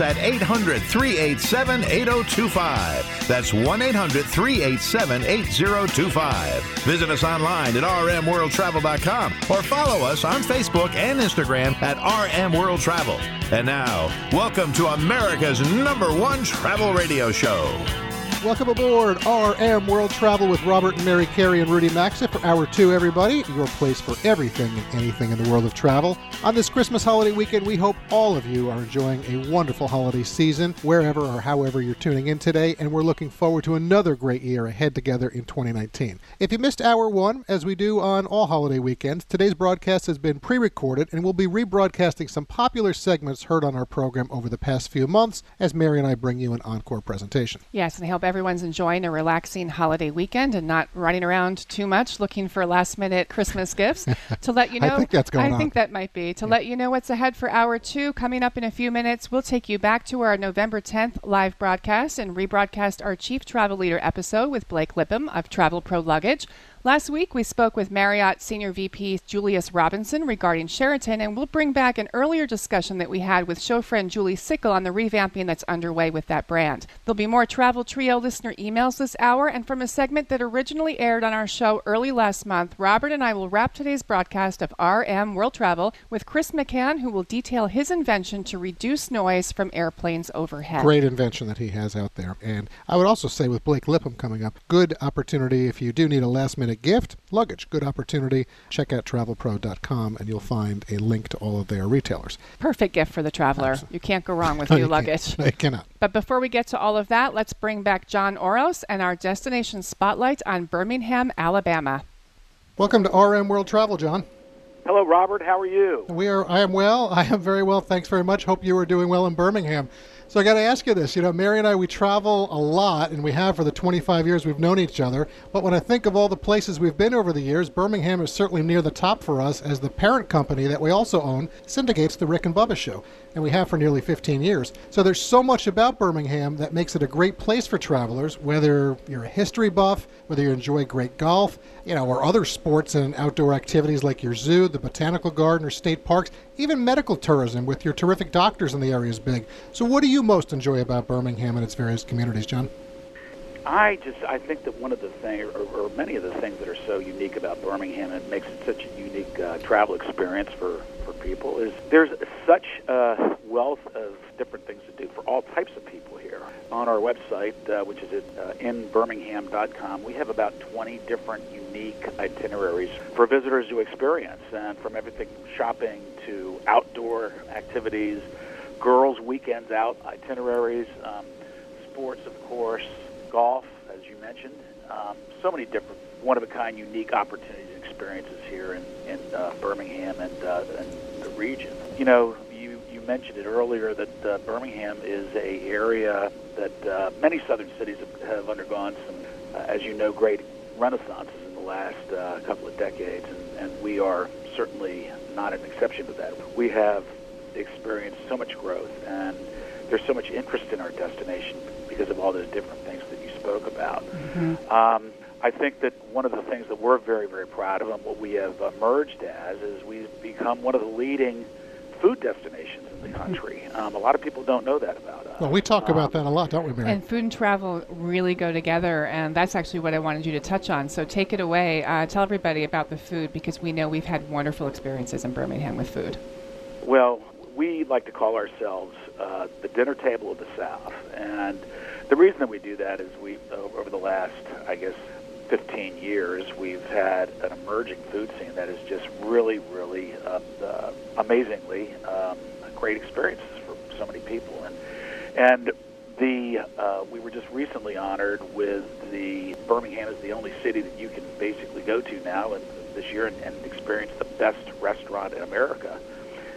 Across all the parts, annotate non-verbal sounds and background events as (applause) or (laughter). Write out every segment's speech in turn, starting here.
At 800 387 8025. That's 1 800 387 8025. Visit us online at rmworldtravel.com or follow us on Facebook and Instagram at RM World Travel. And now, welcome to America's number one travel radio show. Welcome aboard RM World Travel with Robert and Mary Carey and Rudy Maxa for Hour 2, everybody. Your place for everything and anything in the world of travel. On this Christmas holiday weekend, we hope all of you are enjoying a wonderful holiday season, wherever or however you're tuning in today, and we're looking forward to another great year ahead together in 2019. If you missed Hour 1, as we do on all holiday weekends, today's broadcast has been pre recorded and we'll be rebroadcasting some popular segments heard on our program over the past few months as Mary and I bring you an encore presentation. Yes, and I hope everyone's enjoying a relaxing holiday weekend and not running around too much looking for last minute Christmas gifts. (laughs) to let you (laughs) I know, think that's going I on. think that might be. To let you know what's ahead for hour two, coming up in a few minutes, we'll take you back to our November 10th live broadcast and rebroadcast our Chief Travel Leader episode with Blake Lipham of Travel Pro Luggage. Last week, we spoke with Marriott Senior VP Julius Robinson regarding Sheraton, and we'll bring back an earlier discussion that we had with show friend Julie Sickel on the revamping that's underway with that brand. There'll be more Travel Trio listener emails this hour, and from a segment that originally aired on our show early last month, Robert and I will wrap today's broadcast of RM World Travel with Chris McCann, who will detail his invention to reduce noise from airplanes overhead. Great invention that he has out there. And I would also say with Blake Lipham coming up, good opportunity if you do need a last minute gift, luggage, good opportunity. Check out travelpro.com and you'll find a link to all of their retailers. Perfect gift for the traveler. You can't go wrong with (laughs) No, new you can't. luggage. No, cannot. But before we get to all of that, let's bring back John Oros and our destination spotlight on Birmingham, Alabama. Welcome to RM World Travel, John. Hello, Robert. How are you? We are. I am well. I am very well. Thanks very much. Hope you are doing well in Birmingham. So I got to ask you this. You know, Mary and I, we travel a lot, and we have for the 25 years we've known each other. But when I think of all the places we've been over the years, Birmingham is certainly near the top for us, as the parent company that we also own syndicates the Rick and Bubba Show, and we have for nearly 15 years. So there's so much about Birmingham that makes it a great place for travelers, whether you're a history buff, whether you enjoy great golf, you know, or other sports and outdoor activities like your zoo, the botanical garden, or state parks, even medical tourism with your terrific doctors in the area is big. So, what do you most enjoy about Birmingham and its various communities, John? I just I think that one of the things, or, or many of the things that are so unique about Birmingham and makes it such a unique uh, travel experience for for people is there's such a wealth of different things to do for all types of people here. On our website, uh, which is at uh, inbirmingham.com, we have about 20 different unique itineraries for visitors to experience, and from everything shopping to outdoor activities, girls' weekends out itineraries, um, sports, of course, golf, as you mentioned. Um, so many different, one-of-a-kind, unique opportunities and experiences here in, in uh, Birmingham and, uh, and the region. You know, you, you mentioned it earlier that uh, Birmingham is a area that uh, many southern cities have, have undergone some, uh, as you know, great renaissances in the last uh, couple of decades, and, and we are certainly not an exception to that. We have experienced so much growth, and there's so much interest in our destination because of all the different things that you spoke about. Um, I think that one of the things that we're very, very proud of and what we have emerged as is we've become one of the leading food destinations in the country. Um, a lot of people don't know that about us. Well, we talk about that a lot, don't we, Mary? And food and travel really go together, and that's actually what I wanted you to touch on. So take it away. Uh, tell everybody about the food because we know we've had wonderful experiences in Birmingham with food. Well, we like to call ourselves uh, the dinner table of the South, and the reason that we do that is we, uh, over the last, I guess, 15 years, we've had an emerging food scene that is just really, really, uh, uh, amazingly um, great experiences for so many people, and and the uh, we were just recently honored with the Birmingham is the only city that you can basically go to now and this year and, and experience the best restaurant in America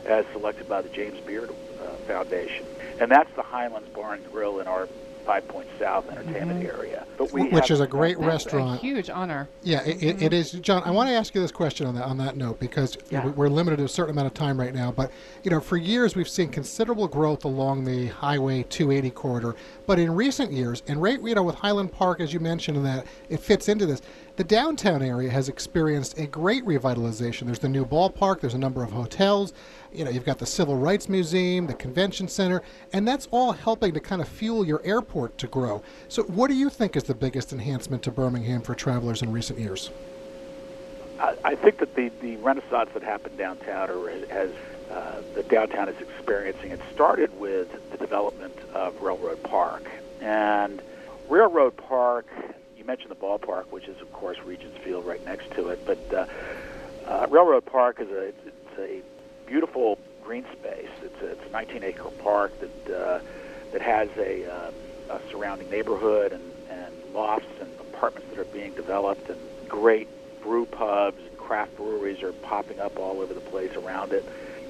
as selected by the James Beard uh, Foundation. And that's the Highlands Bar and Grill in our Five Points South Entertainment Mm-hmm. area. But we Which have- is a great That's restaurant. a huge honor. Yeah, it, it, it is, John. I want to ask you this question on that on that note because Yeah. we're limited to a certain amount of time right now. But you know, for years we've seen considerable growth along the Highway 280 corridor. But in recent years, and right, you know, with Highland Park, as you mentioned, and that it fits into this, the downtown area has experienced a great revitalization. There's the new ballpark. There's a number of hotels. You know, you've got the Civil Rights Museum, the Convention Center, and that's all helping to kind of fuel your airport to grow. So, what do you think is the biggest enhancement to Birmingham for travelers in recent years? I, I think that the, the renaissance that happened downtown, or has uh, the downtown is experiencing, it started with the development of Railroad Park. And Railroad Park, you mentioned the ballpark, which is of course Regions Field right next to it, but uh, uh, Railroad Park is a it's a beautiful green space. It's a, it's a 19 acre park that uh, that has a, um, a surrounding neighborhood and, and lofts and apartments that are being developed and great brew pubs and craft breweries are popping up all over the place around it.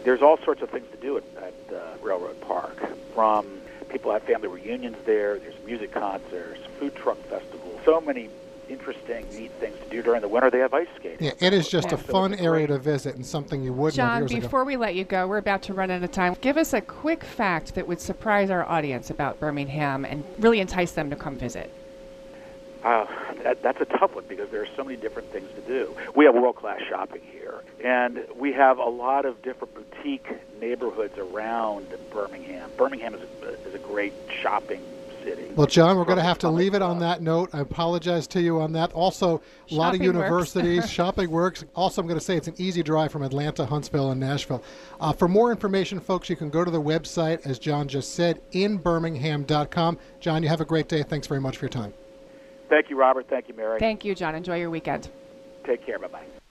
There's all sorts of things to do at, at uh, Railroad Park. From people have family reunions there. There's music concerts, food truck festivals. So many interesting, neat things to do during the winter. They have ice skating. Yeah, it is just a fun it's area to visit and something you wouldn't John, years ago. before we let you go, we're about to run out of time. Give us a quick fact that would surprise our audience about Birmingham and really entice them to come visit. Uh, that, that's a tough one because there are so many different things to do. We have world class shopping here, and we have a lot of different boutique neighborhoods around Birmingham. Birmingham is a, is a great shopping city. Well, John, we're going to have to leave it on that note. I apologize to you on that. Also, a lot of Shopping works. universities, (laughs) shopping works. Also, I'm going to say it's an easy drive from Atlanta, Huntsville, and Nashville. Uh, for more information, folks, you can go to the website, as John just said, inbirmingham.com. John, you have a great day. Thanks very much for your time. Thank you, Robert. Thank you, Mary. Thank you, John. Enjoy your weekend. Take care. Bye bye.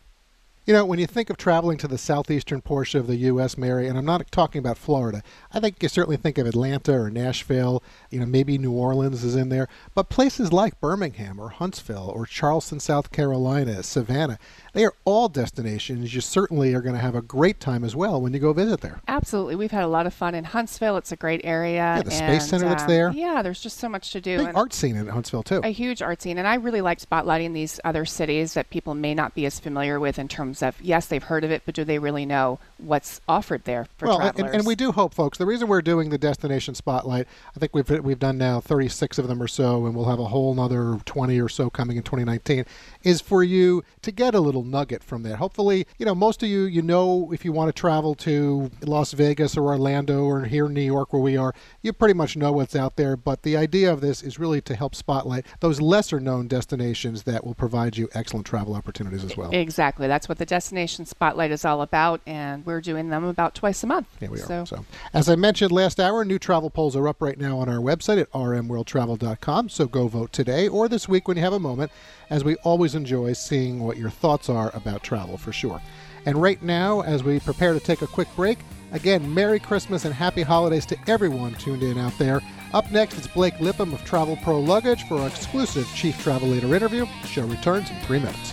You know, when you think of traveling to the southeastern portion of the U.S., Mary, and I'm not talking about Florida, I think you certainly think of Atlanta or Nashville, you know, maybe New Orleans is in there, but places like Birmingham or Huntsville or Charleston, South Carolina, Savannah, they are all destinations you certainly are going to have a great time as well when you go visit there. Absolutely. We've had a lot of fun in Huntsville. It's a great area. Yeah, the Space and, Center that's um, there. Yeah, there's just so much to do. Big and art scene in Huntsville, too. a huge art scene. And I really like spotlighting these other cities that people may not be as familiar with in terms of, yes, they've heard of it, but do they really know what's offered there for well, and, travelers? and we do hope, folks. The reason we're doing the destination spotlight, I think we've we've done now 36 of them or so, and we'll have a whole another 20 or so coming in 2019, is for you to get a little nugget from that. Hopefully, you know, most of you, you know, if you want to travel to Las Vegas or Orlando or here in New York where we are, you pretty much know what's out there. But the idea of this is really to help spotlight those lesser known destinations that will provide you excellent travel opportunities as well. Exactly. That's what the Destination Spotlight is all about, and we're doing them about twice a month. Here we so, are. So, as I mentioned last hour, new travel polls are up right now on our website at rmworldtravel.com. So go vote today or this week when you have a moment, as we always enjoy seeing what your thoughts are about travel for sure. And right now, as we prepare to take a quick break, again, Merry Christmas and Happy Holidays to everyone tuned in out there. Up next, it's Blake Lipham of Travel Pro Luggage for our exclusive Chief Travel Leader interview. The show returns in three minutes.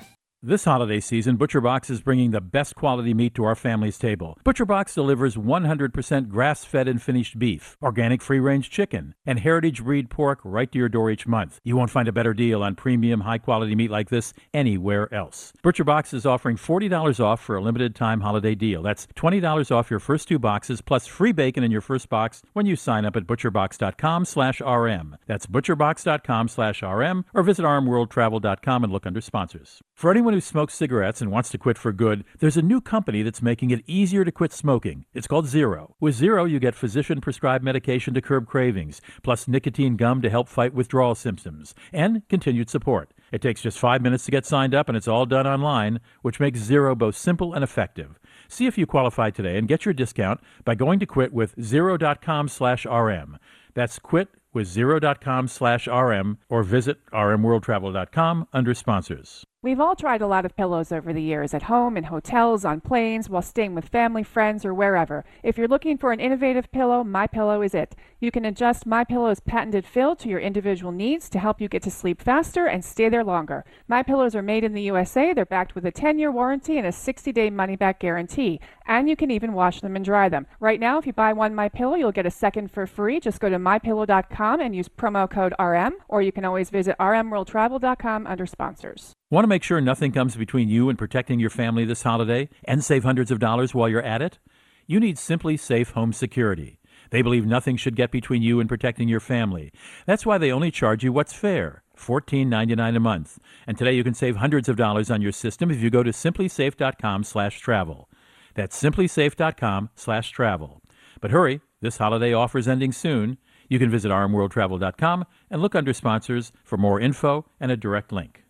This holiday season, ButcherBox is bringing the best quality meat to our family's table. ButcherBox delivers 100% grass fed and finished beef, organic free range chicken, and heritage breed pork right to your door each month. You won't find a better deal on premium, high quality meat like this anywhere else. ButcherBox is offering $40 off for a limited time holiday deal. That's $20 off your first two boxes plus free bacon in your first box when you sign up at butcherbox.com slash RM. That's butcherbox.com slash RM or visit rmworldtravel.com and look under sponsors. For anyone who smokes cigarettes and wants to quit for good, there's a new company that's making it easier to quit smoking. It's called Zero. With Zero, you get physician prescribed medication to curb cravings, plus nicotine gum to help fight withdrawal symptoms, and continued support. It takes just five minutes to get signed up, and it's all done online, which makes Zero both simple and effective. See if you qualify today and get your discount by going to quit with zero.com slash RM. That's quit with zero.com slash RM or visit rmworldtravel.com under sponsors. We've all tried a lot of pillows over the years, at home, in hotels, on planes, while staying with family, friends, or wherever. If you're looking for an innovative pillow, My Pillow is it. You can adjust My Pillow's patented fill to your individual needs to help you get to sleep faster and stay there longer. My Pillows are made in the USA. They're backed with a 10-year warranty and a 60-day money-back guarantee, and you can even wash them and dry them. Right now, if you buy one My Pillow, you'll get a second for free. Just go to mypillow.com and use promo code RM, or you can always visit rmworldtravel.com under sponsors. Want to make sure nothing comes between you and protecting your family this holiday and save hundreds of dollars while you're at it? You need SimpliSafe Home Security. They believe nothing should get between you and protecting your family. That's why they only charge you what's fair. $14.99 a month. And today you can save hundreds of dollars on your system if you go to simplisafe.com/travel. That's simplisafe.com/travel. But hurry, this holiday offer is ending soon. You can visit rmworldtravel.com and look under sponsors for more info and a direct link.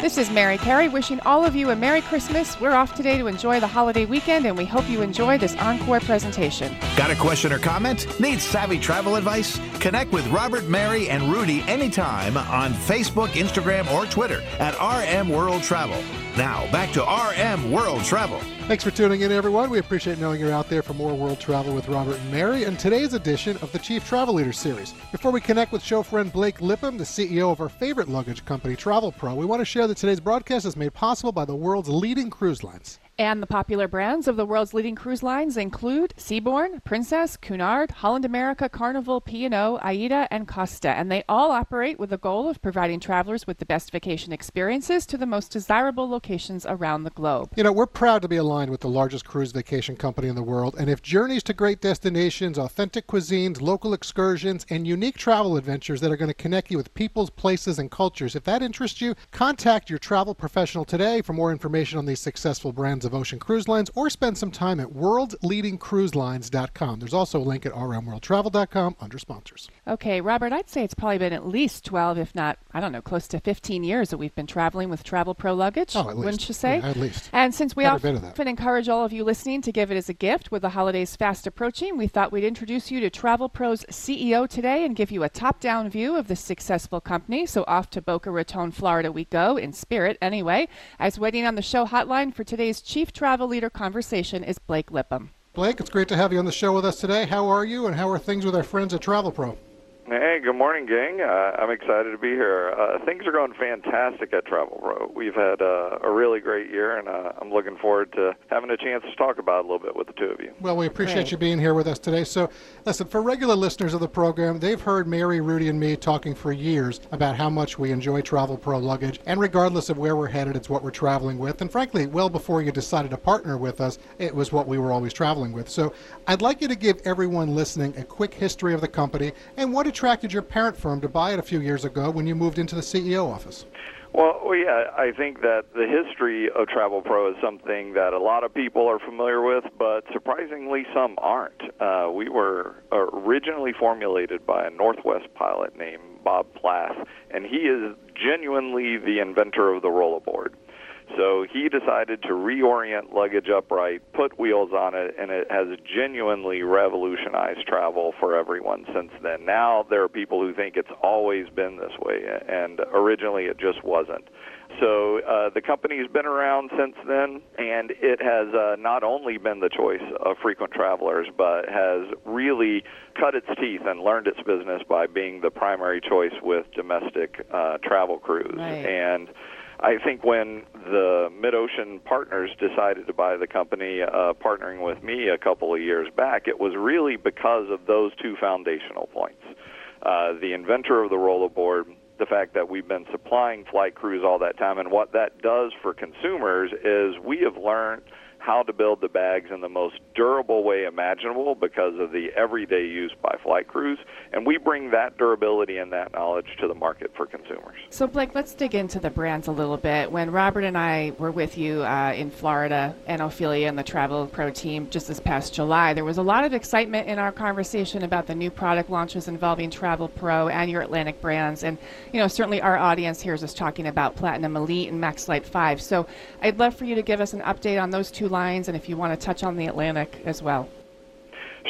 This is Mary Carey wishing all of you a Merry Christmas. We're off today to enjoy the holiday weekend, and we hope you enjoy this encore presentation. Got a question or comment? Need savvy travel advice? Connect with Robert, Mary, and Rudy anytime on Facebook, Instagram, or Twitter at RM World Travel. Now, back to RM World Travel. Thanks for tuning in, everyone. We appreciate knowing you're out there for more world travel with Robert and Mary and today's edition of the Chief Travel Leader Series. Before we connect with show friend Blake Lipham, the CEO of our favorite luggage company, Travel Pro, we want to share that today's broadcast is made possible by the world's leading cruise lines. And the popular brands of the world's leading cruise lines include Seabourn, Princess, Cunard, Holland America, Carnival, P&O, AIDA, and Costa. And they all operate with the goal of providing travelers with the best vacation experiences to the most desirable locations around the globe. You know, we're proud to be aligned with the largest cruise vacation company in the world. And if journeys to great destinations, authentic cuisines, local excursions, and unique travel adventures that are going to connect you with peoples, places, and cultures, if that interests you, contact your travel professional today for more information on these successful brands of ocean cruise lines or spend some time at worldleadingcruiselines.com. There's also a link at rmworldtravel.com under sponsors. Okay, Robert, I'd say it's probably been at least 12, if not, I don't know, close to 15 years that we've been traveling with Travel Pro luggage. Oh, at least. Wouldn't you say? Yeah, at least. And since we often encourage all of you listening to give it as a gift with the holidays fast approaching, we thought we'd introduce you to Travel Pro's CEO today and give you a top down view of this successful company. So off to Boca Raton, Florida we go, in spirit anyway, as waiting on the show hotline for today's Chief Travel Leader conversation is Blake Lipham. Blake, it's great to have you on the show with us today. How are you, and how are things with our friends at Travel Pro? Hey, good morning, gang. Uh, I'm excited to be here. Uh, things are going fantastic at Travel Pro. We've had uh, a really great year, and uh, I'm looking forward to having a chance to talk about it a little bit with the two of you. Well, we appreciate Great. you being here with us today. So, listen, for regular listeners of the program, they've heard Mary, Rudy, and me talking for years about how much we enjoy Travel Pro luggage. And regardless of where we're headed, it's what we're traveling with. And frankly, well before you decided to partner with us, it was what we were always traveling with. So, I'd like you to give everyone listening a quick history of the company and what attracted your parent firm to buy it a few years ago when you moved into the CEO office. Well, yeah, I think that the history of Travel Pro is something that a lot of people are familiar with, but surprisingly, some aren't. Uh, we were originally formulated by a Northwest pilot named Bob Plath, and he is genuinely the inventor of the rollerboard. So he decided to reorient luggage upright, put wheels on it, and it has genuinely revolutionized travel for everyone since then. Now there are people who think it's always been this way, and originally it just wasn't. So uh, the company's been around since then, and it has uh, not only been the choice of frequent travelers, but has really cut its teeth and learned its business by being the primary choice with domestic uh, travel crews. Right. And I think when the Mid Ocean Partners decided to buy the company, uh, partnering with me a couple of years back, it was really because of those two foundational points. Uh, the inventor of the rollerboard, the fact that we've been supplying flight crews all that time, and what that does for consumers is we have learned how to build the bags in the most durable way imaginable because of the everyday use by flight crews, and we bring that durability and that knowledge to the market for consumers. So, Blake, let's dig into the brands a little bit. When Robert and I were with you uh, in Florida and Ophelia and the Travel Pro team just this past July, there was a lot of excitement in our conversation about the new product launches involving Travel Pro and your Atlantic brands. And, you know, certainly our audience hears us talking about Platinum Elite and MaxLite 5. So, I'd love for you to give us an update on those two lines and if you want to touch on the Atlantic as well.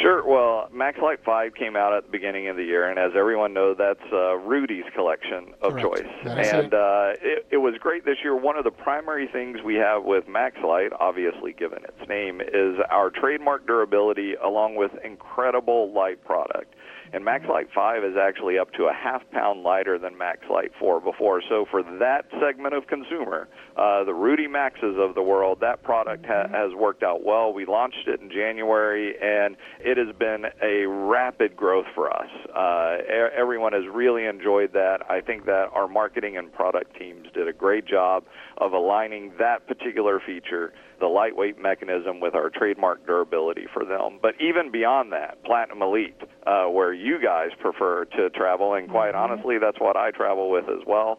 Sure. Well, MaxLite 5 came out at the beginning of the year, and as everyone knows, that's uh, Rudy's collection of Correct. choice. That's and uh, it, it was great this year. One of the primary things we have with MaxLite, obviously given its name, is our trademark durability along with incredible light product. And MaxLite 5 is actually up to a half pound lighter than MaxLite 4 before. So for that segment of consumer, uh, the Rudy Maxes of the world, that product ha- has worked out well. We launched it in January, and it has been a rapid growth for us. Uh, e- everyone has really enjoyed that. I think that our marketing and product teams did a great job of aligning that particular feature the lightweight mechanism with our trademark durability for them. But even beyond that, Platinum Elite, uh, where you guys prefer to travel, and quite honestly, that's what I travel with as well.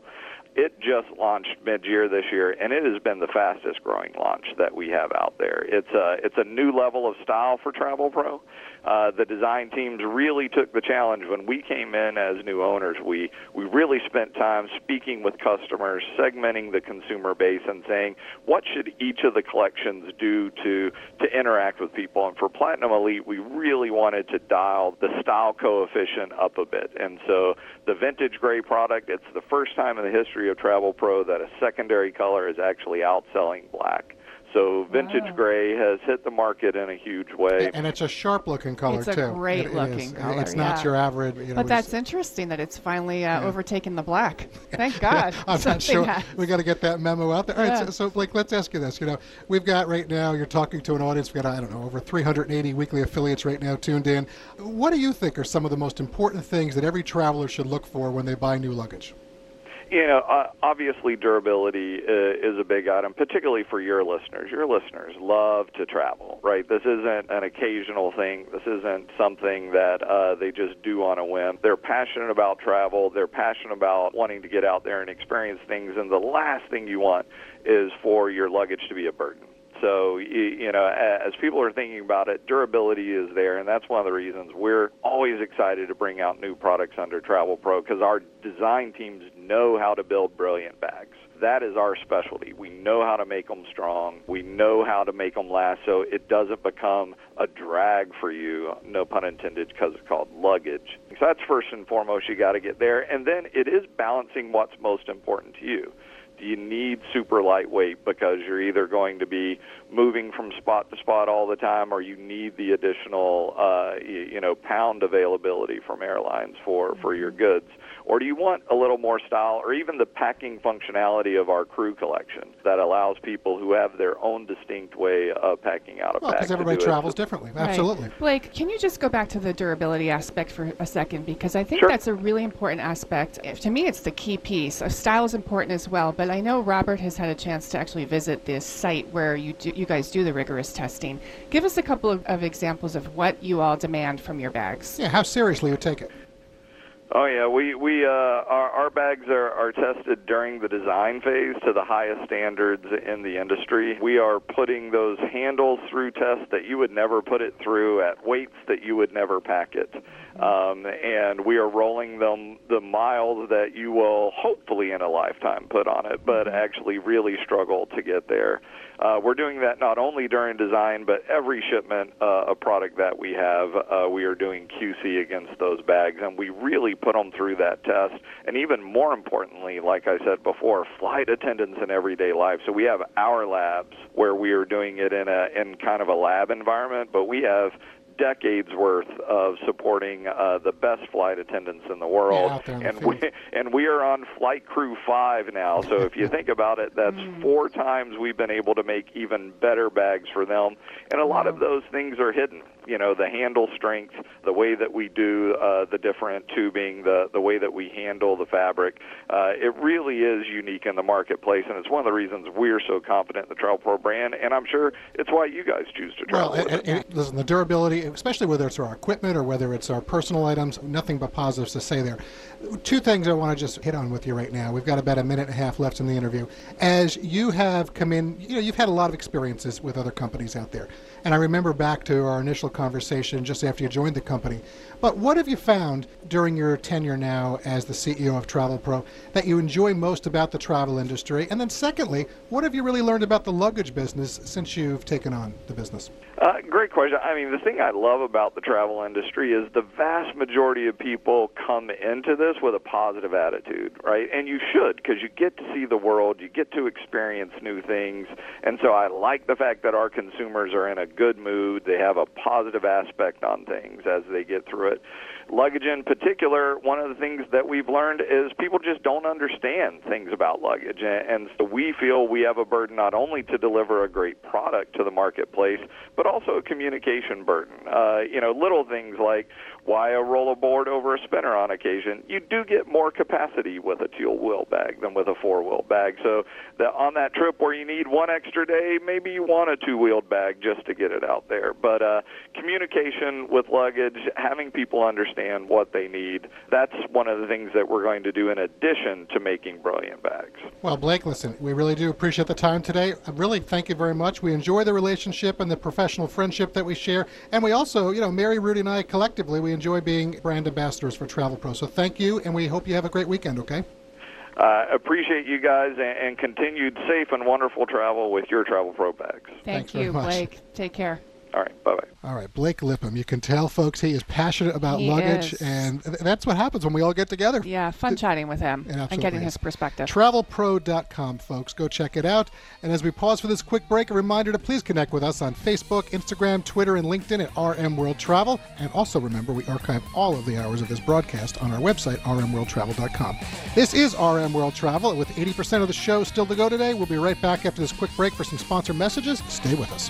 It just launched mid-year this year, and it has been the fastest growing launch that we have out there. It's a it's a new level of style for Travel Pro. Uh, the design teams really took the challenge when we came in as new owners. We we really spent time speaking with customers, segmenting the consumer base, and saying what should each of the collections do to to interact with people. And for Platinum Elite, we really wanted to dial the style coefficient up a bit. And so the vintage gray product, it's the first time in the history of Travel Pro that a secondary color is actually outselling black. So vintage Wow. gray has hit the market in a huge way. And it's a sharp looking color It's a too. great It- it looking is. color, It's not yeah. your average. You know, But that's just- interesting that it's finally uh, overtaken the black. (laughs) Thank God. I'm Something not sure. has. We got to get that memo out there. All right, Yeah. so, so Blake, let's ask you this. You know, we've got right now. You're talking to an audience. We've got I don't know over 380 weekly affiliates right now tuned in. What do you think are some of the most important things that every traveler should look for when they buy new luggage? You know, obviously durability uh, is a big item, particularly for your listeners. Your listeners love to travel, right? This isn't an occasional thing. This isn't something that uh, they just do on a whim. They're passionate about travel. They're passionate about wanting to get out there and experience things. And the last thing you want is for your luggage to be a burden. So, you know, as people are thinking about it, durability is there, and that's one of the reasons we're always excited to bring out new products under Travel Pro because our design teams know how to build brilliant bags. That is our specialty. We know how to make them strong. We know how to make them last so it doesn't become a drag for you, no pun intended, because it's called luggage. So that's first and foremost, you got to get there. And then it is balancing what's most important to you do you need super lightweight because you're either going to be moving from spot to spot all the time or you need the additional uh, you, you know pound availability from airlines for for your goods or do you want a little more style or even the packing functionality of our crew collection that allows people who have their own distinct way of packing out a Well, bag because to everybody do it. travels differently. Right. Absolutely. Blake, can you just go back to the durability aspect for a second? Because I think Sure. that's a really important aspect. If- To me, it's the key piece. Uh, Style is important as well, but I know Robert has had a chance to actually visit this site where you do, you guys do the rigorous testing. Give us a couple of, of examples of what you all demand from your bags. Yeah. How seriously you take it? Oh yeah, we we uh, our our bags are are tested during the design phase to the highest standards in the industry. We are putting those handles through tests that you would never put it through at weights that you would never pack it, um, and we are rolling them the miles that you will hopefully in a lifetime put on it, but actually really struggle to get there. Uh, we're doing that not only during design, but every shipment uh, of product that we have, uh, we are doing QC against those bags, and we really put them through that test. And even more importantly, like I said before, flight attendants in everyday life. So we have our labs where we are doing it in a in kind of a lab environment, but we have decades worth of supporting uh, the best flight attendants in the world, the and we and we are on flight crew five now. So if you think about it, that's (laughs) four times we've been able to make even better bags for them. And a lot of those things are hidden. You know, the handle strength, the way that we do uh, the different tubing, the the way that we handle the fabric. Uh, it really is unique in the marketplace, and it's one of the reasons we're so confident in the Travel Pro brand. And I'm sure it's why you guys choose to travel. Well, it. and, listen, the durability, especially whether it's our equipment or whether it's our personal items, nothing but positives to say there. Two things I want to just hit on with you right now. We've got about a minute and a half left in the interview. As you have come in, you know, you've had a lot of experiences with other companies out there. And I remember back to our initial conversation just after you joined the company But what have you found during your tenure now as the CEO of Travel Pro that you enjoy most about the travel industry? And then, secondly, what have you really learned about the luggage business since you've taken on the business? Uh, great question. I mean, the thing I love about the travel industry is the vast majority of people come into this with a positive attitude, right? And you should, because you get to see the world, you get to experience new things. And so I like the fact that our consumers are in a good mood. They have a positive aspect on things as they get through it luggage in particular, one of the things that we've learned is people just don't understand things about luggage. And so we feel we have a burden not only to deliver a great product to the marketplace, but also a communication burden. Uh, you know, little things like why a rollerboard over a spinner on occasion? You do get more capacity with a teal wheel bag than with a four wheel bag. So that on that trip where you need one extra day, maybe you want a two wheeled bag just to get it out there. But uh, communication with luggage, having people understand what they need, that's one of the things that we're going to do in addition to making brilliant bags. Well, Blake, listen, we really do appreciate the time today. I really thank you very much. We enjoy the relationship and the professional friendship that we share. And we also, you know, Mary, Rudy, and I collectively, we enjoy being brand ambassadors for Travel Pro. So thank you, and we hope you have a great weekend, okay? Uh, appreciate you guys and, and, continued safe and wonderful travel with your Travel Pro bags. Thank Thanks you, Blake. Take care. All right. Bye bye. All right. Blake Lipham. You can tell, folks, he is passionate about he luggage. Is. And that's what happens when we all get together. Yeah. Fun chatting with him and getting is. his perspective. TravelPro.com, folks. Go check it out. And as we pause for this quick break, a reminder to please connect with us on Facebook, Instagram, Twitter, and LinkedIn at RM World Travel. And also remember, we archive all of the hours of this broadcast on our website, rmworldtravel.com. This is RM World Travel. With 80% of the show still to go today, we'll be right back after this quick break for some sponsor messages. Stay with us.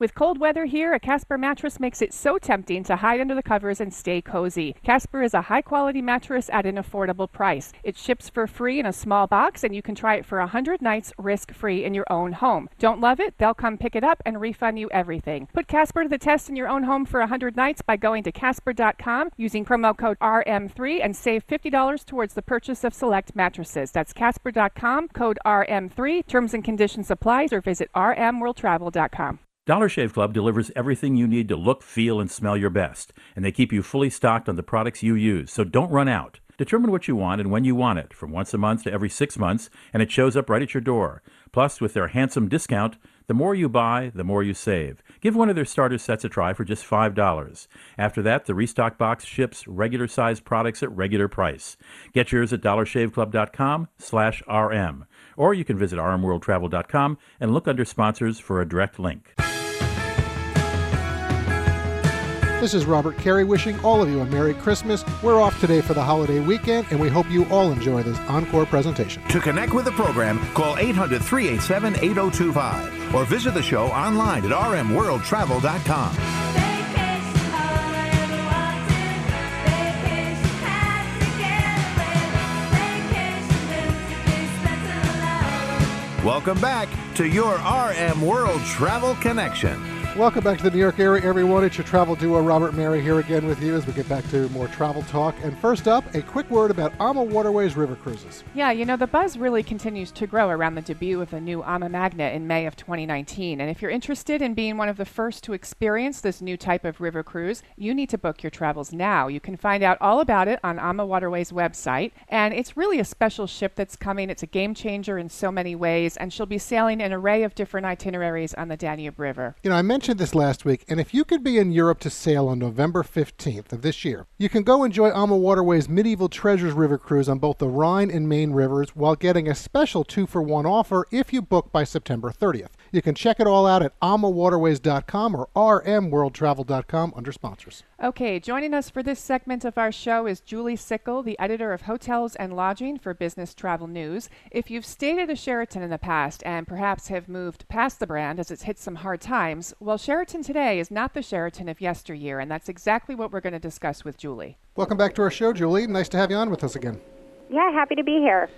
With cold weather here, a Casper mattress makes it so tempting to hide under the covers and stay cozy. Casper is a high quality mattress at an affordable price. It ships for free in a small box, and you can try it for 100 nights risk free in your own home. Don't love it? They'll come pick it up and refund you everything. Put Casper to the test in your own home for 100 nights by going to Casper.com using promo code RM3 and save $50 towards the purchase of select mattresses. That's Casper.com, code RM3. Terms and conditions apply or visit RMWorldTravel.com. Dollar Shave Club delivers everything you need to look, feel, and smell your best, and they keep you fully stocked on the products you use, so don't run out. Determine what you want and when you want it, from once a month to every six months, and it shows up right at your door. Plus, with their handsome discount, the more you buy, the more you save. Give one of their starter sets a try for just $5. After that, the restock box ships regular sized products at regular price. Get yours at dollarshaveclub.com slash RM. Or you can visit rmworldtravel.com and look under sponsors for a direct link. This is Robert Carey wishing all of you a Merry Christmas. We're off today for the holiday weekend, and we hope you all enjoy this encore presentation. To connect with the program, call 800 387 8025 or visit the show online at rmworldtravel.com. Welcome back to your RM World Travel Connection. Welcome back to the New York area, everyone. It's your travel duo, Robert Mary, here again with you as we get back to more travel talk. And first up, a quick word about AMA Waterways River Cruises. Yeah, you know, the buzz really continues to grow around the debut of the new AMA Magna in May of 2019. And if you're interested in being one of the first to experience this new type of river cruise, you need to book your travels now. You can find out all about it on AMA Waterways website. And it's really a special ship that's coming. It's a game changer in so many ways, and she'll be sailing an array of different itineraries on the Danube River. You know, I mentioned mentioned this last week, and if you could be in Europe to sail on November 15th of this year, you can go enjoy AMA Waterways Medieval Treasures River Cruise on both the Rhine and Main rivers while getting a special two for one offer if you book by September 30th. You can check it all out at amawaterways.com or rmworldtravel.com under sponsors. Okay, joining us for this segment of our show is Julie Sickel, the editor of Hotels and Lodging for Business Travel News. If you've stayed at a Sheraton in the past and perhaps have moved past the brand as it's hit some hard times, well, Sheraton today is not the Sheraton of yesteryear, and that's exactly what we're going to discuss with Julie. Welcome back to our show, Julie. Nice to have you on with us again. Yeah, happy to be here.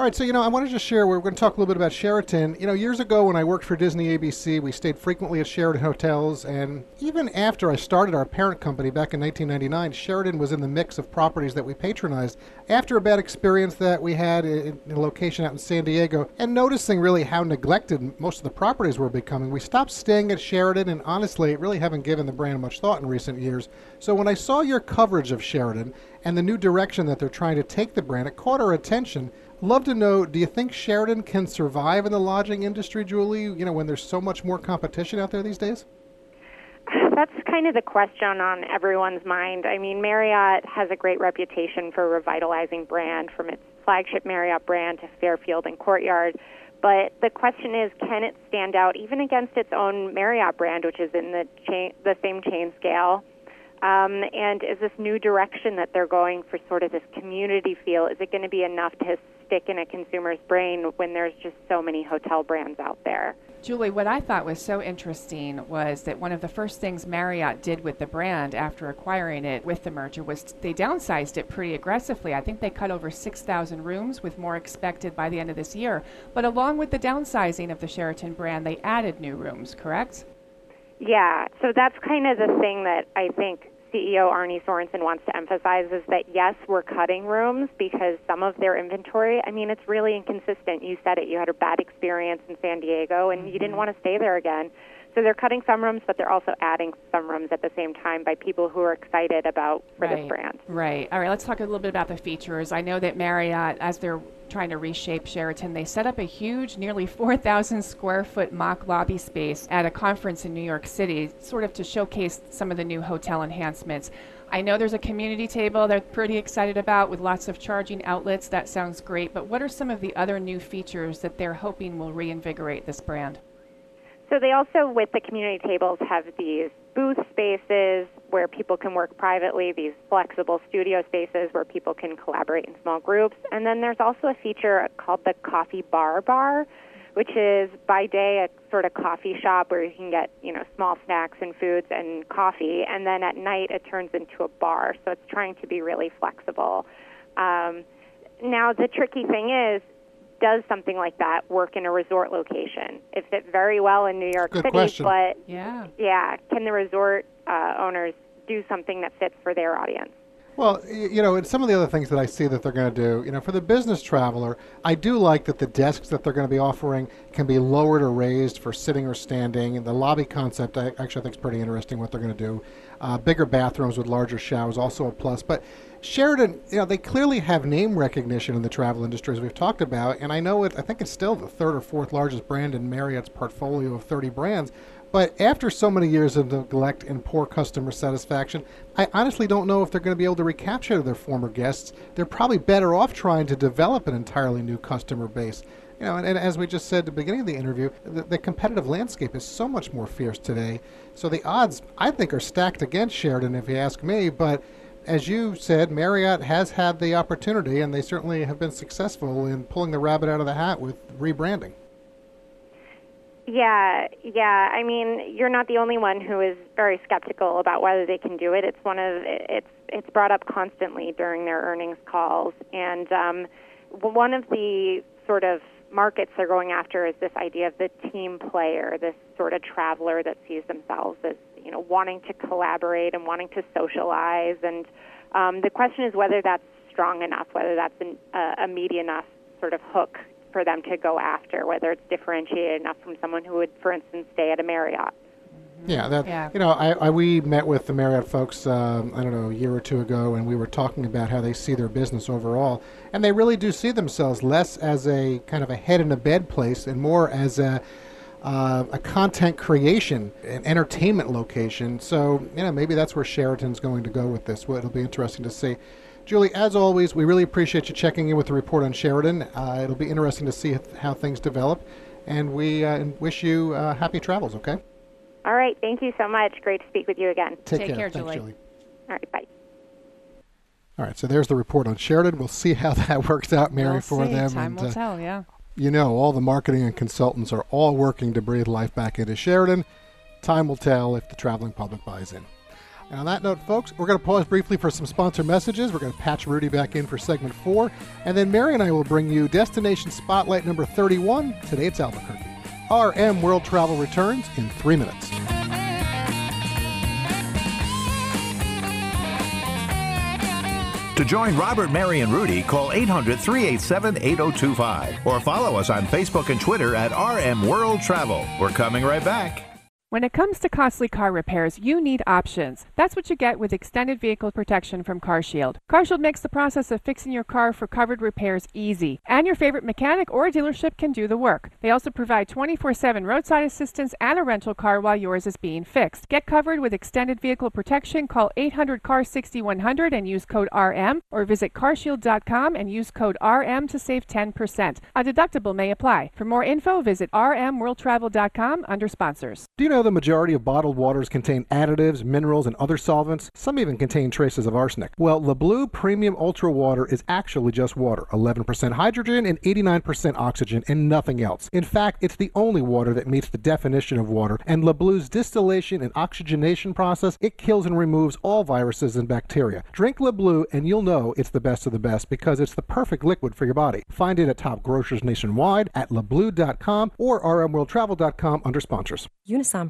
All right, so you know, I want to just share. We're going to talk a little bit about Sheraton. You know, years ago when I worked for Disney ABC, we stayed frequently at Sheraton hotels, and even after I started our parent company back in 1999, Sheraton was in the mix of properties that we patronized. After a bad experience that we had in, in a location out in San Diego, and noticing really how neglected most of the properties were becoming, we stopped staying at Sheraton, and honestly, really haven't given the brand much thought in recent years. So when I saw your coverage of Sheraton and the new direction that they're trying to take the brand, it caught our attention. Love to know, do you think Sheraton can survive in the lodging industry, Julie, you know, when there's so much more competition out there these days? That's kind of the question on everyone's mind. I mean, Marriott has a great reputation for revitalizing brand from its flagship Marriott brand to Fairfield and Courtyard. But the question is, can it stand out even against its own Marriott brand, which is in the chain, the same chain scale? Um, and is this new direction that they're going for sort of this community feel, is it going to be enough to stick in a consumer's brain when there's just so many hotel brands out there? Julie, what I thought was so interesting was that one of the first things Marriott did with the brand after acquiring it with the merger was they downsized it pretty aggressively. I think they cut over 6,000 rooms, with more expected by the end of this year. But along with the downsizing of the Sheraton brand, they added new rooms, correct? Yeah, so that's kind of the thing that I think CEO Arne Sorenson wants to emphasize is that yes, we're cutting rooms because some of their inventory, I mean, it's really inconsistent. You said it, you had a bad experience in San Diego and you didn't mm-hmm. want to stay there again. So they're cutting some rooms, but they're also adding some rooms at the same time by people who are excited about for right. this brand. Right. All right. Let's talk a little bit about the features. I know that Marriott, as they're trying to reshape Sheraton, they set up a huge, nearly (laughs) 4,000 square foot mock lobby space at a conference in New York City, sort of to showcase some of the new hotel enhancements. I know there's a community table they're pretty excited about with lots of charging outlets. That sounds great. But what are some of the other new features that they're hoping will reinvigorate this brand? So they also, with the community tables, have these booth spaces where people can work privately, these flexible studio spaces where people can collaborate in small groups. And then there's also a feature called the Coffee Bar Bar, which is by day a sort of coffee shop where you can get, you know, small snacks and foods and coffee. And then at night it turns into a bar. So it's trying to be really flexible. Um, now, the tricky thing is does something like that work in a resort location? It fit very well in New York Good City, question. but yeah, yeah, can the resort uh, owners do something that fits for their audience? Well, you know, and some of the other things that I see that they're going to do, you know, for the business traveler, I do like that the desks that they're going to be offering can be lowered or raised for sitting or standing. And the lobby concept, I actually think is pretty interesting what they're going to do. Uh, bigger bathrooms with larger showers, also a plus. But Sheraton, you know, they clearly have name recognition in the travel industry, as we've talked about, and I know it. I think it's still the third or fourth largest brand in Marriott's portfolio of 30 brands. But after so many years of neglect and poor customer satisfaction, I honestly don't know if they're going to be able to recapture their former guests. They're probably better off trying to develop an entirely new customer base. You know, and, and as we just said at the beginning of the interview, the, the competitive landscape is so much more fierce today. So the odds, I think, are stacked against Sheraton, if you ask me. But as you said, Marriott has had the opportunity, and they certainly have been successful in pulling the rabbit out of the hat with rebranding. Yeah, yeah. I mean, you're not the only one who is very skeptical about whether they can do it. It's one of it's it's brought up constantly during their earnings calls, and um, one of the sort of markets they're going after is this idea of the team player, this sort of traveler that sees themselves as you know wanting to collaborate and wanting to socialize. And um, the question is whether that's strong enough, whether that's an, uh, a meaty enough sort of hook for them to go after, whether it's differentiated enough from someone who would, for instance, stay at a Marriott. Yeah, that yeah. you know, I, I, we met with the Marriott folks. Um, I don't know a year or two ago, and we were talking about how they see their business overall, and they really do see themselves less as a kind of a head in a bed place, and more as a uh, a content creation, an entertainment location. So you know, maybe that's where Sheraton's going to go with this. Well, it'll be interesting to see. Julie, as always, we really appreciate you checking in with the report on Sheraton. Uh, it'll be interesting to see how things develop, and we uh, wish you uh, happy travels. Okay. All right. Thank you so much. Great to speak with you again. Take, Take care. care, Thanks, Julie. Julie. All right. Bye. All right. So there's the report on Sheraton. We'll see how (laughs) that works out, Mary, we'll for see. them. Time and, will uh, tell. Yeah. You know, all the marketing and consultants are all working to breathe life back into Sheraton. Time will tell if the traveling public buys in. And on that note, folks, we're going to pause briefly for some sponsor messages. We're going to patch Rudy back in for segment four. And then Mary and I will bring you Destination Spotlight number 31. Today it's Albuquerque. RM World Travel returns in three minutes. To join Robert, Mary, and Rudy, call 800 387 8025 or follow us on Facebook and Twitter at RM World Travel. We're coming right back. When it comes to costly car repairs, you need options. That's what you get with extended vehicle protection from CarShield. CarShield makes the process of fixing your car for covered repairs easy, and your favorite mechanic or dealership can do the work. They also provide 24/7 roadside assistance and a rental car while yours is being fixed. Get covered with extended vehicle protection. Call 800 CAR 6100 and use code RM, or visit carshield.com and use code RM to save 10%. A deductible may apply. For more info, visit rmworldtravel.com under sponsors. Do you know the majority of bottled waters contain additives, minerals, and other solvents? Some even contain traces of arsenic. Well, LeBleu Premium Ultra Water is actually just water 11% hydrogen and 89% oxygen, and nothing else. In fact, it's the only water that meets the definition of water, and LeBleu's distillation and oxygenation process, it kills and removes all viruses and bacteria. Drink LeBleu, and you'll know it's the best of the best because it's the perfect liquid for your body. Find it at top grocers nationwide, at lebleu.com, or rmworldtravel.com under sponsors. Unisom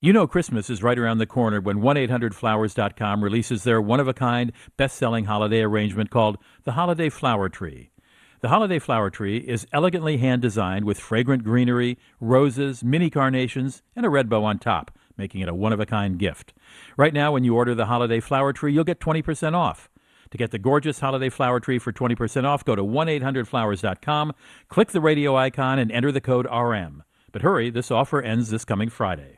You know Christmas is right around the corner when 1-800-Flowers.com releases their one-of-a-kind, best-selling holiday arrangement called The Holiday Flower Tree. The Holiday Flower Tree is elegantly hand-designed with fragrant greenery, roses, mini carnations, and a red bow on top, making it a one-of-a-kind gift. Right now, when you order the Holiday Flower Tree, you'll get 20% off. To get the gorgeous holiday flower tree for 20% off, go to 1-800-Flowers.com, click the radio icon, and enter the code RM. But hurry, this offer ends this coming Friday.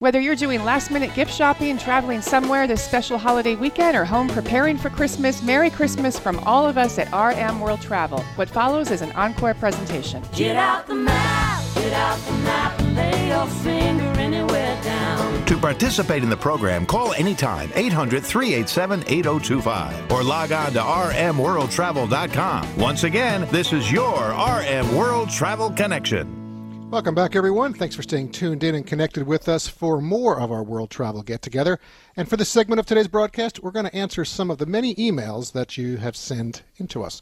Whether you're doing last minute gift shopping, traveling somewhere this special holiday weekend, or home preparing for Christmas, Merry Christmas from all of us at RM World Travel. What follows is an encore presentation. Get out the map, get out the map, and lay your finger anywhere down. To participate in the program, call anytime 800 387 8025 or log on to rmworldtravel.com. Once again, this is your RM World Travel Connection. Welcome back, everyone. Thanks for staying tuned in and connected with us for more of our World Travel Get Together. And for this segment of today's broadcast, we're going to answer some of the many emails that you have sent into us.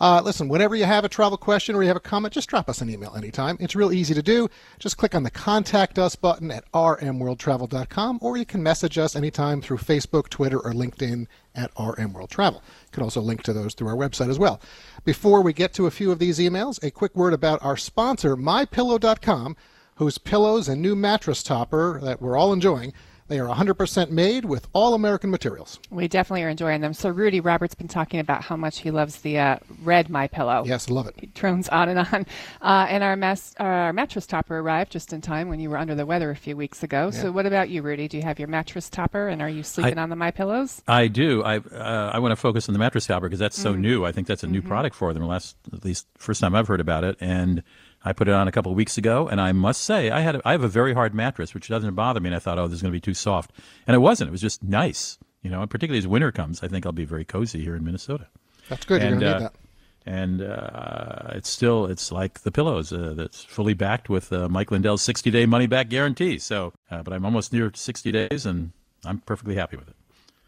Uh, listen, whenever you have a travel question or you have a comment, just drop us an email anytime. It's real easy to do. Just click on the Contact Us button at rmworldtravel.com, or you can message us anytime through Facebook, Twitter, or LinkedIn at rmworldtravel. You can also link to those through our website as well. Before we get to a few of these emails, a quick word about our sponsor, MyPillow.com, whose pillows and new mattress topper that we're all enjoying they are 100% made with all American materials. We definitely are enjoying them. So Rudy Roberts has been talking about how much he loves the uh, red My Pillow. Yes, love it. He drones on and on. Uh, and our, mas- our mattress topper arrived just in time when you were under the weather a few weeks ago. Yeah. So what about you, Rudy? Do you have your mattress topper, and are you sleeping I, on the My Pillows? I do. I uh, I want to focus on the mattress topper because that's so mm. new. I think that's a new mm-hmm. product for them. Last at least first time I've heard about it, and I put it on a couple of weeks ago, and I must say I had a, I have a very hard mattress, which doesn't bother me. And I thought, oh, this is going to be too soft, and it wasn't. It was just nice. You know, and particularly as winter comes, I think I'll be very cozy here in Minnesota. That's good. You're And, going to uh, need that. And uh, it's still it's like the pillows uh, that's fully backed with uh, Mike Lindell's 60 day money back guarantee. So, uh, but I'm almost near 60 days, and I'm perfectly happy with it.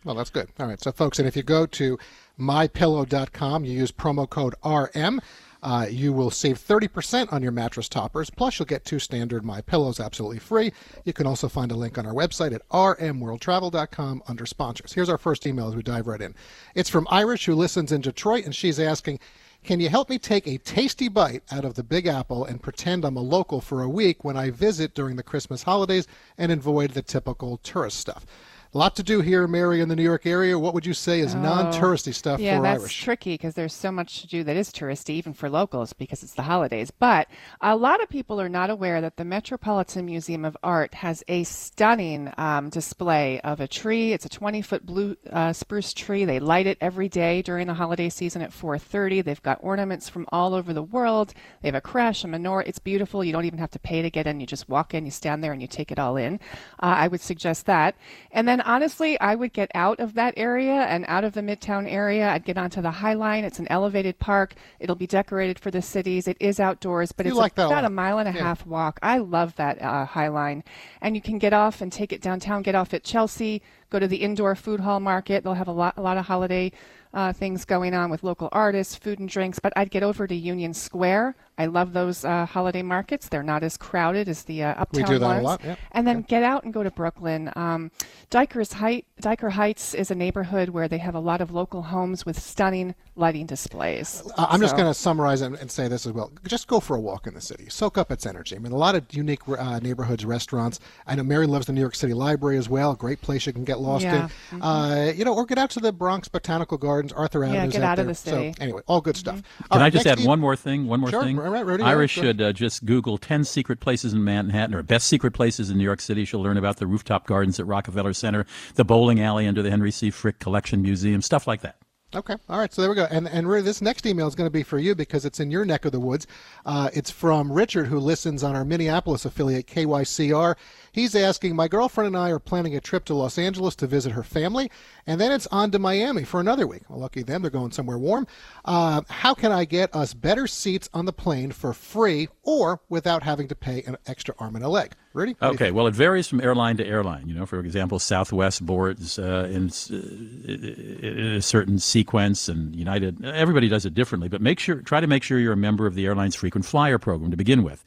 Well, that's good. All right, so folks, and if you go to mypillow.com, you use promo code RM. Uh, you will save 30% on your mattress toppers. Plus, you'll get two standard My Pillows absolutely free. You can also find a link on our website at rmworldtravel.com under sponsors. Here's our first email as we dive right in. It's from Irish, who listens in Detroit, and she's asking, can you help me take a tasty bite out of the Big Apple and pretend I'm a local for a week when I visit during the Christmas holidays and avoid the typical tourist stuff? A lot to do here, Mary, in the New York area. What would you say is non-touristy stuff Oh, yeah, for that's Irish? tricky because there's so much to do that is touristy, even for locals, because it's the holidays. But a lot of people are not aware that the Metropolitan Museum of Art has a stunning um, display of a tree. It's a 20-foot blue uh, spruce tree. They light it every day during the holiday season at 4:30. They've got ornaments from all over the world. They have a creche, a menorah. It's beautiful. You don't even have to pay to get in. You just walk in, you stand there, and you take it all in. Uh, I would suggest that. And then honestly, I would get out of that area and out of the Midtown area. I'd get onto the High Line. It's an elevated park. It'll be decorated for the cities. It is outdoors, but You it's like a about a mile and a Yeah. half walk. I love that uh, High Line. And you can get off and take it downtown, get off at Chelsea, go to the indoor food hall market. They'll have a lot, a lot of holiday uh, things going on with local artists, food and drinks. But I'd get over to Union Square. I love those uh, holiday markets. They're not as crowded as the uh, We uptown do that a lot, yeah. And then get out and go to Brooklyn. Um, Dykers Height, Dyker Heights is a neighborhood where they have a lot of local homes with stunning lighting displays. I- I'm just going to summarize and, and say this as well. Just go for a walk in the city. Soak up its energy. I mean, a lot of unique uh, neighborhoods, restaurants. I know Mary loves the New York City Library as well. Great place you can get lost Yeah. in. Uh, you know, or get out to the Bronx Botanical Gardens, Arthur Avenue. Yeah, Avenue's get out out of there. the city. So anyway, all good stuff. All Can I just add e- one more thing? One more Sure, thing. Right, right, Rudy, go should uh, just Google 10 secret places in Manhattan or best secret places in New York City. She'll learn about the rooftop gardens at Rockefeller Center, the bowling alley under the Henry C. Frick Collection Museum, stuff like that. Okay. All right. So there we go. And and Rudy, this next email is going to be for you because it's in your neck of the woods. Uh, it's from Richard, who listens on our Minneapolis affiliate KYCR. He's asking, my girlfriend and I are planning a trip to Los Angeles to visit her family, and then it's on to Miami for another week. Well, lucky them, they're going somewhere warm. Uh, how can I get us better seats on the plane for free or without having to pay an extra arm and a leg? Rudy? what do you Okay, well, it varies from airline to airline. You know, for example, Southwest boards uh, in, in a certain sequence, and United. Everybody does it differently, but make sure try to make sure you're a member of the airline's frequent flyer program to begin with,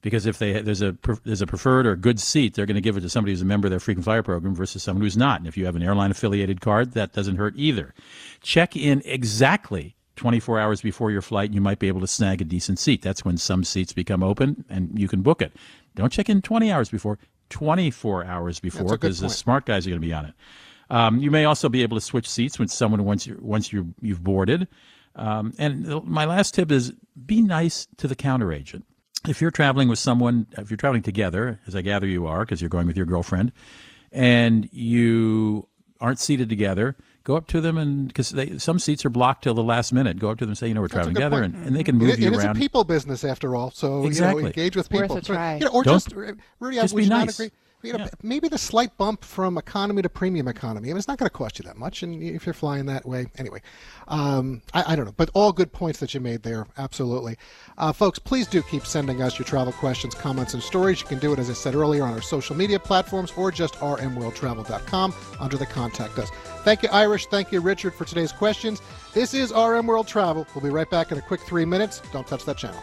because if they there's a there's a preferred or good seat, they're going to give it to somebody who's a member of their frequent flyer program versus someone who's not. And if you have an airline affiliated card, that doesn't hurt either. Check in exactly 24 hours before your flight, and you might be able to snag a decent seat. That's when some seats become open and you can book it. Don't check in 20 hours before, 24 hours before, because the smart guys are going to be on it. Um, you may also be able to switch seats with someone once you once you you've boarded. Um, and my last tip is be nice to the counter agent. If you're traveling with someone, if you're traveling together, as I gather you are, because you're going with your girlfriend, and you aren't seated together, go up to them and because some seats are blocked till the last minute. Go up to them and say, you know, we're traveling together, and, and they mm-hmm. can move It- you it is around. a people business after all, so Exactly. you know, engage with It's worth people. a try. You know, or Don't- just uh, Rudy, just would be you not agree? You know, maybe the slight bump from economy to premium economy. I mean, it's not going to cost you that much, and if you're flying that way, anyway, um, I, I don't know. But all good points that you made there, absolutely, uh, folks. Please do keep sending us your travel questions, comments, and stories. You can do it, as I said earlier, on our social media platforms or just rmworldtravel.com under the contact us. Thank you, Irish. Thank you, Richard, for today's questions. This is RM World Travel. We'll be right back in a quick three minutes. Don't touch that channel.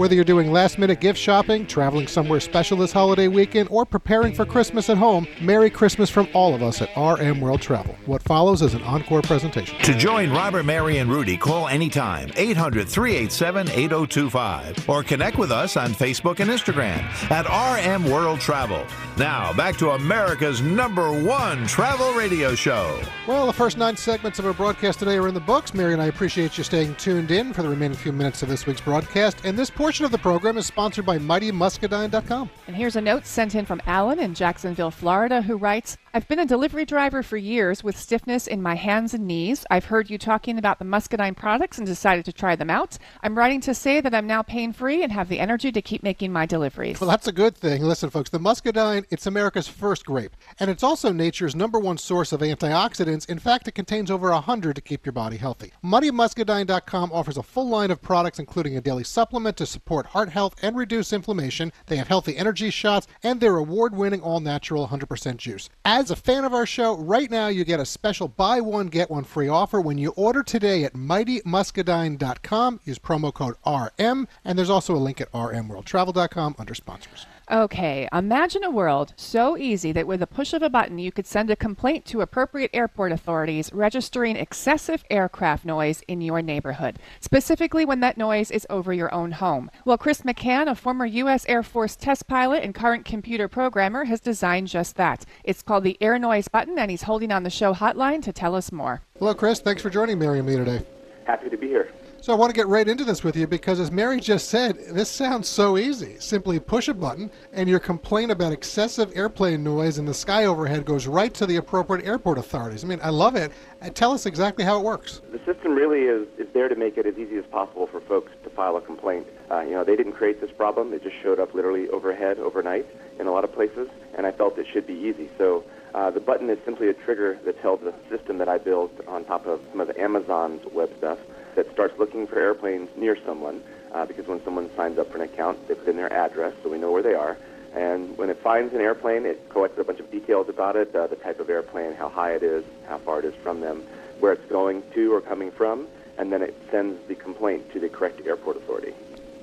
Whether you're doing last minute gift shopping, traveling somewhere special this holiday weekend, or preparing for Christmas at home, Merry Christmas from all of us at RM World Travel. What follows is an encore presentation. To join Robert, Mary, and Rudy, call anytime 800 387 8025 or connect with us on Facebook and Instagram at RM World Travel. Now, back to America's number one travel radio show. Well, the first nine segments of our broadcast today are in the books. Mary and I appreciate you staying tuned in for the remaining few minutes of this week's broadcast. And this portion portion of the program is sponsored by MightyMuscadine.com. And here's a note sent in from Alan in Jacksonville, Florida, who writes I've been a delivery driver for years with stiffness in my hands and knees. I've heard you talking about the Muscadine products and decided to try them out. I'm writing to say that I'm now pain free and have the energy to keep making my deliveries. Well, that's a good thing. Listen, folks, the muscadine, it's America's first grape, and it's also nature's number one source of antioxidants. In fact, it contains over 100 to keep your body healthy. MightyMuscadine.com offers a full line of products, including a daily supplement to support heart health and reduce inflammation. They have healthy energy shots and their award winning all natural 100% juice. As a fan of our show, right now you get a special buy one, get one free offer when you order today at MightyMuscadine.com. Use promo code RM, and there's also a link at RMWorldTravel.com under sponsors. Okay, imagine a world so easy that with a push of a button you could send a complaint to appropriate airport authorities registering excessive aircraft noise in your neighborhood, specifically when that noise is over your own home. Well, Chris McCann, a former U.S. Air Force test pilot and current computer programmer, has designed just that. It's called the Air Noise Button, and he's holding on the show hotline to tell us more. Hello, Chris. Thanks for joining Mary and me today. Happy to be here. So I want to get right into this with you because, as Mary just said, this sounds so easy. Simply push a button, and your complaint about excessive airplane noise in the sky overhead goes right to the appropriate airport authorities. I mean, I love it. Uh, tell us exactly how it works. The system really is, is there to make it as easy as possible for folks to file a complaint. Uh, you know, they didn't create this problem. It just showed up literally overhead overnight in a lot of places, and I felt it should be easy. So uh, the button is simply a trigger that tells the system that I built on top of some of Amazon's web stuff that starts looking for airplanes near someone uh, because when someone signs up for an account, they put in their address so we know where they are. And when it finds an airplane, it collects a bunch of details about it, uh, the type of airplane, how high it is, how far it is from them, where it's going to or coming from, and then it sends the complaint to the correct airport authority.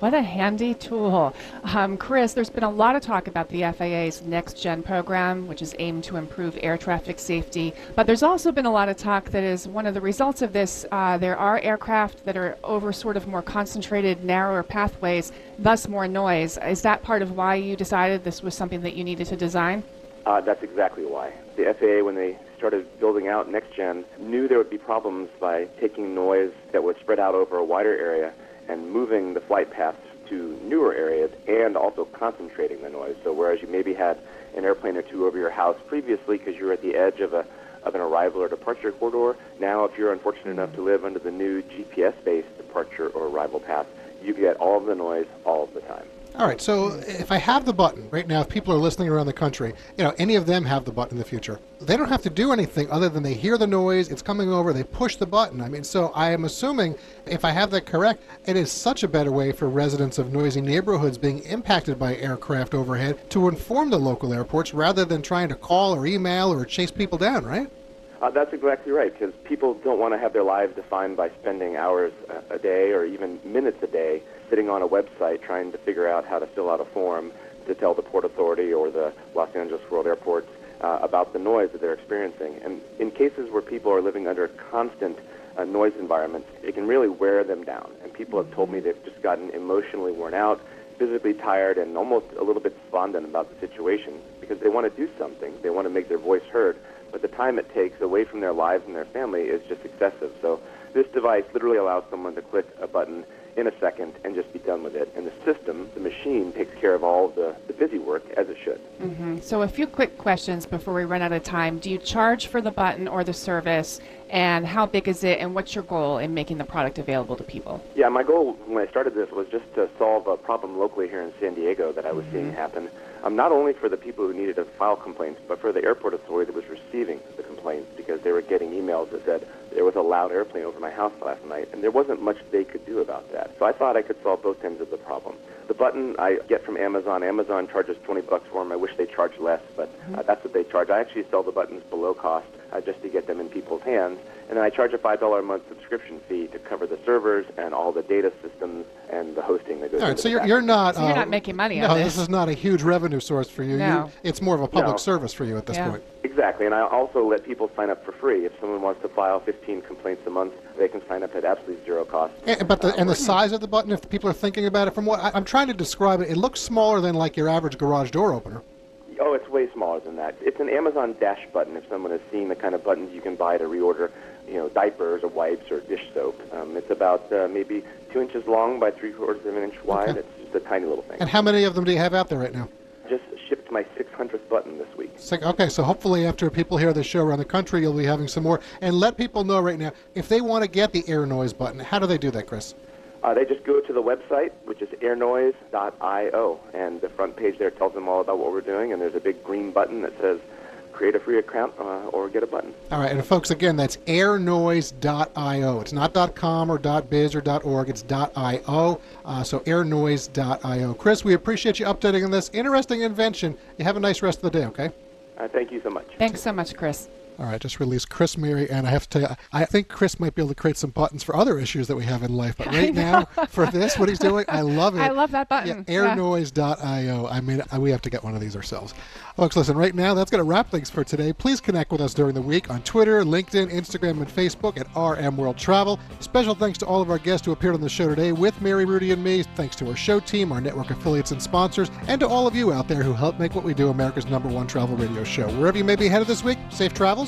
What a handy tool. Um, Chris, there's been a lot of talk about the FAA's Next Gen program, which is aimed to improve air traffic safety. But there's also been a lot of talk that is one of the results of this, uh, there are aircraft that are over sort of more concentrated, narrower pathways, thus more noise. Is that part of why you decided this was something that you needed to design? Uh, that's exactly why. The FAA, when they started building out Next Gen, knew there would be problems by taking noise that would spread out over a wider area and moving the flight paths to newer areas and also concentrating the noise. So whereas you maybe had an airplane or two over your house previously because you were at the edge of a of an arrival or departure corridor, now if you're unfortunate enough to live under the new GPS-based departure or arrival path, you get all of the noise all of the time. All right, so if I have the button right now, if people are listening around the country, you know, any of them have the button in the future, they don't have to do anything other than they hear the noise, it's coming over, they push the button. I mean, so I am assuming, if I have that correct, it is such a better way for residents of noisy neighborhoods being impacted by aircraft overhead to inform the local airports rather than trying to call or email or chase people down, right? Uh, that's exactly right, because people don't want to have their lives defined by spending hours a, a day or even minutes a day sitting on a website trying to figure out how to fill out a form to tell the Port Authority or the Los Angeles World Airports uh, about the noise that they're experiencing. And in cases where people are living under a constant uh, noise environment, it can really wear them down. And people have told me they've just gotten emotionally worn out, physically tired, and almost a little bit despondent about the situation because they want to do something. They want to make their voice heard, but the time it takes away from their lives and their family is just excessive. So this device literally allows someone to click a button in a second and just be done with it. And the system, the machine, takes care of all the, the busy work as it should. Mm-hmm. So, a few quick questions before we run out of time. Do you charge for the button or the service? And how big is it? And what's your goal in making the product available to people? Yeah, my goal when I started this was just to solve a problem locally here in San Diego that I was mm-hmm. seeing happen. Um, not only for the people who needed to file complaints, but for the airport authority that was receiving the complaints because they were getting emails that said there was a loud airplane over my house last night, and there wasn't much they could do about that. So I thought I could solve both ends of the problem. The button I get from Amazon. Amazon charges 20 bucks for them. I wish they charged less, but uh, that's what they charge. I actually sell the buttons below cost uh, just to get them in people's hands. And then I charge a $5 a month subscription fee to cover the servers and all the data systems and the hosting that goes All right, so you're, you're not... So you're not uh, making money no, on this. is not a huge revenue source for you. No. you it's more of a public No. service for you at this Yeah. point. Exactly, and I also let people sign up for free. If someone wants to file 15 complaints a month, they can sign up at absolutely zero cost. And, but the, and the uh, size of the button, if people are thinking about it, from what I, I'm trying to describe it, it looks smaller than like your average garage door opener. Oh, it's way smaller than that. It's an Amazon Dash button. If someone has seen the kind of buttons you can buy to reorder you know, diapers or wipes or dish soap. Um, it's about uh, maybe two inches long by three quarters of an inch wide. Okay. It's just a tiny little thing. And how many of them do you have out there right now? Just shipped my 600th button this week. Okay, so hopefully after people hear this show around the country, you'll be having some more. And let people know right now if they want to get the air noise button, how do they do that, Chris? Uh, they just go to the website, which is airnoise.io, and the front page there tells them all about what we're doing. And there's a big green button that says create a free account uh, or get a button. All right, and folks, again, that's airnoise.io. It's not .com or .biz or .org. It's .io. Uh, so airnoise.io. Chris, we appreciate you updating on this interesting invention. You have a nice rest of the day, okay? Uh, thank you so much. Thanks so much, Chris. All right, just released Chris Mary, and I have to tell you, I think Chris might be able to create some buttons for other issues that we have in life. But (laughs) right now, for this, what he's doing, I love it. (laughs) I love that button. Yeah, airnoise.io. I mean, we have to get one of these ourselves. Folks, listen, right now, that's going to wrap things for today. Please connect with us during the week on Twitter, LinkedIn, Instagram, and Facebook at RM World Travel. Special thanks to all of our guests who appeared on the show today with Mary, Rudy, and me. Thanks to our show team, our network affiliates, and sponsors, and to all of you out there who help make what we do America's number one travel radio show. Wherever you may be headed this week, safe travels